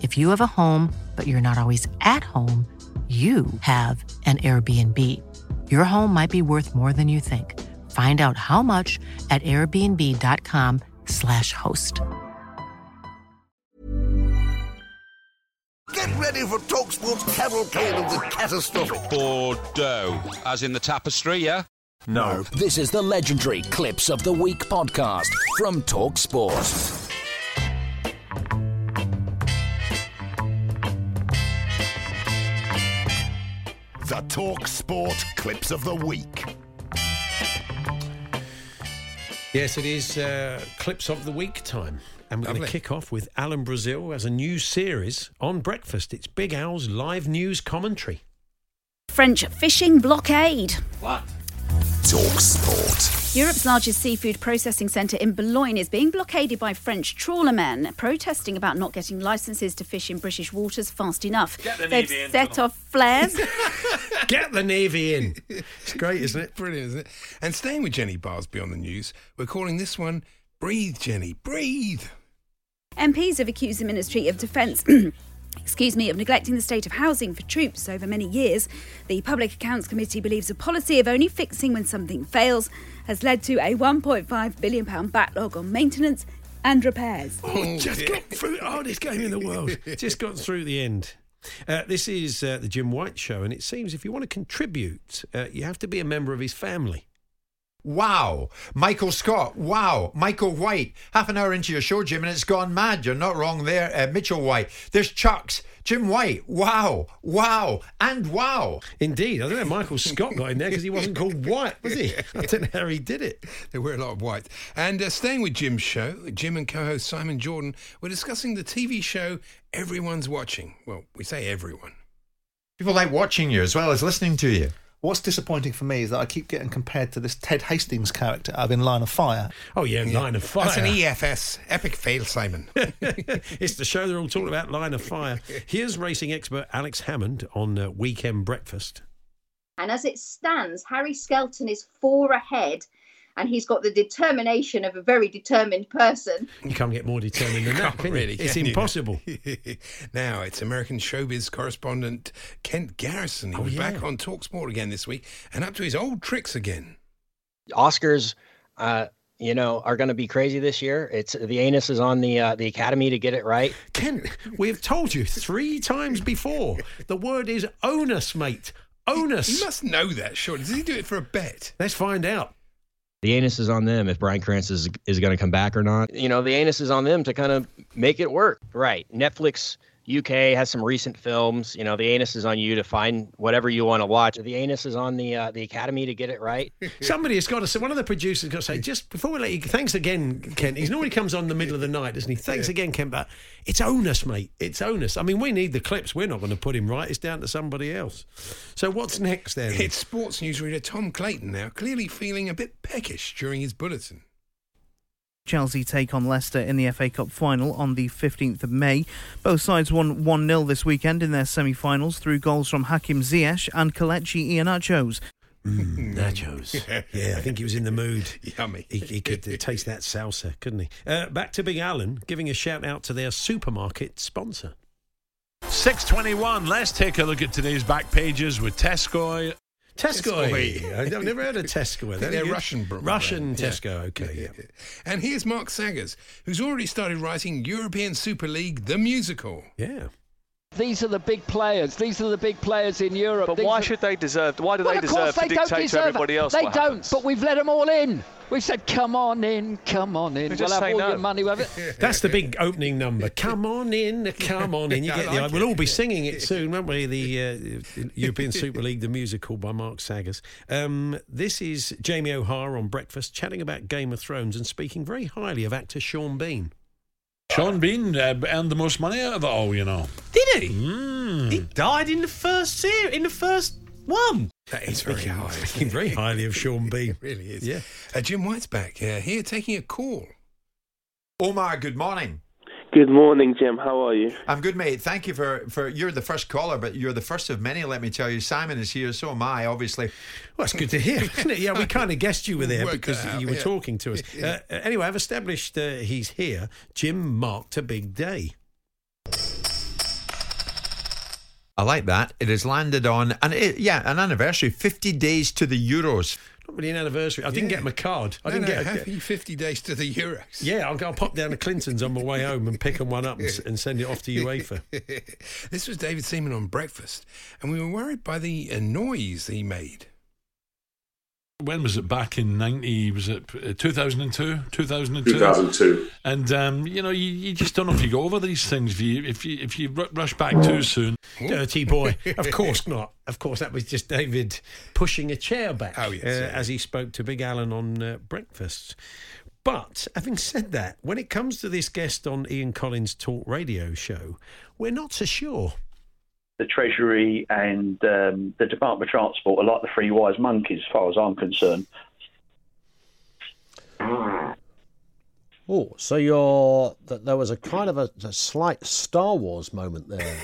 If you have a home, but you're not always at home, you have an Airbnb. Your home might be worth more than you think. Find out how much at airbnb.com/slash host. Get ready for TalkSport's cavalcade of the catastrophic. Bordeaux, as in the tapestry, yeah? No. This is the legendary Clips of the Week podcast from TalkSport. The TalkSport Clips of the Week. Yes, it is uh, clips of the week time. And we're going to kick off with Alan Brazil as a new series on breakfast. It's Big Al's live news commentary. French fishing blockade. TalkSport. Europe's largest seafood processing centre in Boulogne is being blockaded by French trawlermen protesting about not getting licences to fish in British waters fast enough. They've set off flares. Get the Navy in. It's great, isn't it? Brilliant, isn't it? And staying with Jenny Barsby on the news, we're calling this one Breathe, Jenny, breathe. MPs have accused the Ministry of Defence. Excuse me, of neglecting the state of housing for troops over many years. The Public Accounts Committee believes a policy of only fixing when something fails has led to a £1.5 billion backlog on maintenance and repairs. Oh, just got through the hardest game in the world. just got through the end. Uh, this is uh, the Jim White Show, and it seems if you want to contribute, uh, you have to be a member of his family. Wow. Michael Scott. Wow. Michael White. Half an hour into your show, Jim, and it's gone mad. You're not wrong there. Uh, Mitchell White. There's Chucks. Jim White. Wow. Wow. And wow. Indeed, I don't know. Michael Scott got in there because he wasn't called White, was he? I don't know how he did it. There were a lot of whites. And uh, staying with Jim's show, Jim and co host Simon Jordan were discussing the TV show Everyone's Watching. Well, we say everyone. People like watching you as well as listening to you. What's disappointing for me is that I keep getting compared to this Ted Hastings character out of In Line of Fire. Oh, yeah, Line of Fire. That's an EFS. Epic fail, Simon. it's the show they're all talking about, Line of Fire. Here's racing expert Alex Hammond on uh, Weekend Breakfast. And as it stands, Harry Skelton is four ahead, and he's got the determination of a very determined person. You can't get more determined than that, Can't you? really, It's can you? impossible. now it's American showbiz correspondent Kent Garrison. He Oh, was yeah. back on Talksport again this week and up to his old tricks again. Oscars, uh, you know, are going to be crazy this year. It's the anus is on the uh, the Academy to get it right. Ken, we've told you three times before. The word is onus, mate. Onus. He must know that, sure. Does he do it for a bet? Let's find out. The anus is on them if Brian Krantz is is going to come back or not. You know, the anus is on them to kind of make it work. Right. Netflix UK has some recent films. You know, the anus is on you to find whatever you want to watch. The anus is on the uh, the Academy to get it right. Somebody has got to say, one of the producers has got to say, just before we let you, thanks again, Kent. He normally comes on in the middle of the night, doesn't he? Thanks again, Kent, but it's onus, mate. It's onus. I mean, we need the clips. We're not going to put him right. It's down to somebody else. So what's next then? It's sports newsreader Tom Clayton now, clearly feeling a bit peckish during his bulletin. Chelsea take on Leicester in the FA Cup final on the 15th of May. Both sides won 1 0 this weekend in their semi finals through goals from Hakim Ziyech and Kelechi Iheanacho's. Mm, nachos. yeah, I think he was in the mood. Yummy. He, he could taste that salsa, couldn't he? Uh, back to Big Allen, giving a shout out to their supermarket sponsor. 621. Let's take a look at today's back pages with Tesco. Tesco. I've never heard of Tesco. They're Russian. bro- Russian brand. Yeah. Tesco. Okay. Yeah, Yeah. yeah. And here's Mark Saggers, who's already started writing European Super League, the musical. Yeah. These are the big players. These are the big players in Europe. But These why are- should they deserve? Why do well, they deserve course to they don't dictate deserve to everybody else They what don't. happens? But we've let them all in. We said, "Come on in, come on in. They We'll have all no. your money." We'll have it. That's the big opening number. Come on in, come on in. You I get like the. We'll it. all be singing it soon, won't we? The uh, European Super League, the musical by Mark Saggers. Um, this is Jamie O'Hara on Breakfast, chatting about Game of Thrones and speaking very highly of actor Sean Bean. Sean Bean uh, earned the most money out of it all, you know. Did he? Mm. He died in the first series, in the first one. That is very Speaking, high. speaking very highly of Sean Bean. It really is. Yeah. Uh, Jim White's back uh, here taking a call. Omar, good morning. Good morning, Jim. How are you? I'm good, mate. Thank you for, for you're the first caller, but you're the first of many. Let me tell you, Simon is here. So am I, obviously. Well, it's good to hear, isn't it? Yeah, we kind of guessed you were there Worked because out, you were yeah. talking to us. Uh, anyway, I've established uh, he's here. Jim marked a big day. I like that. It has landed on, and it, yeah, an anniversary, 50 days to the Euros. Really an anniversary. I didn't get my card. I no, didn't no, get. A, happy 50 days to the Euros. yeah, I'll, I'll pop down to Clinton's on my way home and pick one up and, and send it off to UEFA. this was David Seaman on breakfast, and we were worried by the uh, noise he made. When was it? Back in 90, was it uh, 2002? 2002? 2002. And, um, you know, you, you just don't know if you go over these things. If you, if you, if you rush back too soon. Dirty boy. Of course not. Of course, that was just David pushing a chair back Oh, yes, uh, yeah. as he spoke to Big Alan on uh, breakfast. But having said that, when it comes to this guest on Ian Collins' talk radio show, we're not so sure. The Treasury and um, the Department of Transport are like the three wise monkeys, as far as I'm concerned. Oh, so you're that there was a kind of a, a slight Star Wars moment there.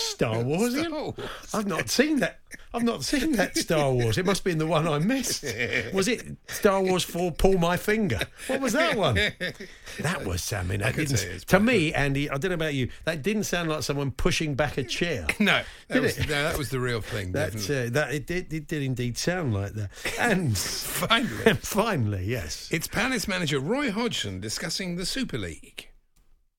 Star Wars. Ian? I've not seen that. I've not seen that Star Wars. It must be in the one I missed. Was it Star Wars Four? Pull my finger. What was that one? That was. I mean, I that could didn't, to me, Andy. I don't know about you. That didn't sound like someone pushing back a chair. No, that Did was, it? no, that was the real thing. That uh, that it did, it did indeed sound like that. And finally, finally, yes, it's Palace manager Roy Hodgson discussing the Super League.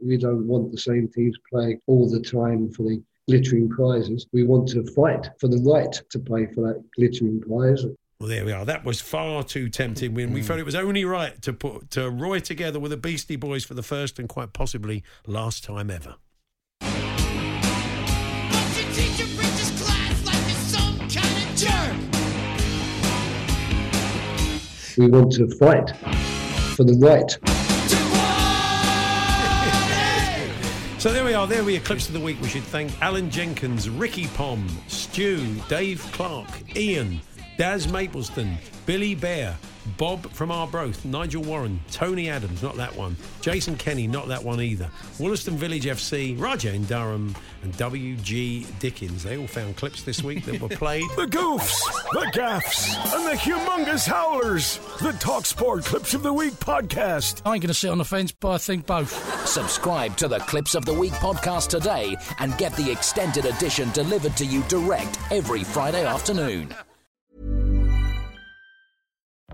We don't want the same teams playing all the time for the glittering prizes. We want to fight for the right to play for that glittering prize. Well, there we are. That was far too tempting. When we mm. felt it was only right to put to Roy together with the Beastie Boys for the first and quite possibly last time ever. We want to fight for the right So there we are. There we are. Clips of the week. We should thank Alan Jenkins, Ricky Pom, Stu, Dave Clark, Ian, Daz Mapleston, Billy Bear, Bob from Arbroath, Nigel Warren, Tony Adams, not that one, Jason Kenny, not that one either, Wollaston Village FC, Rajay in Durham, and W.G. Dickens. They all found clips this week that were played. The goofs, the gaffs, and the humongous howlers. The Talksport Clips of the Week podcast. I ain't going to sit on the fence, but I think both. Subscribe to the Clips of the Week podcast today and get the extended edition delivered to you direct every Friday afternoon.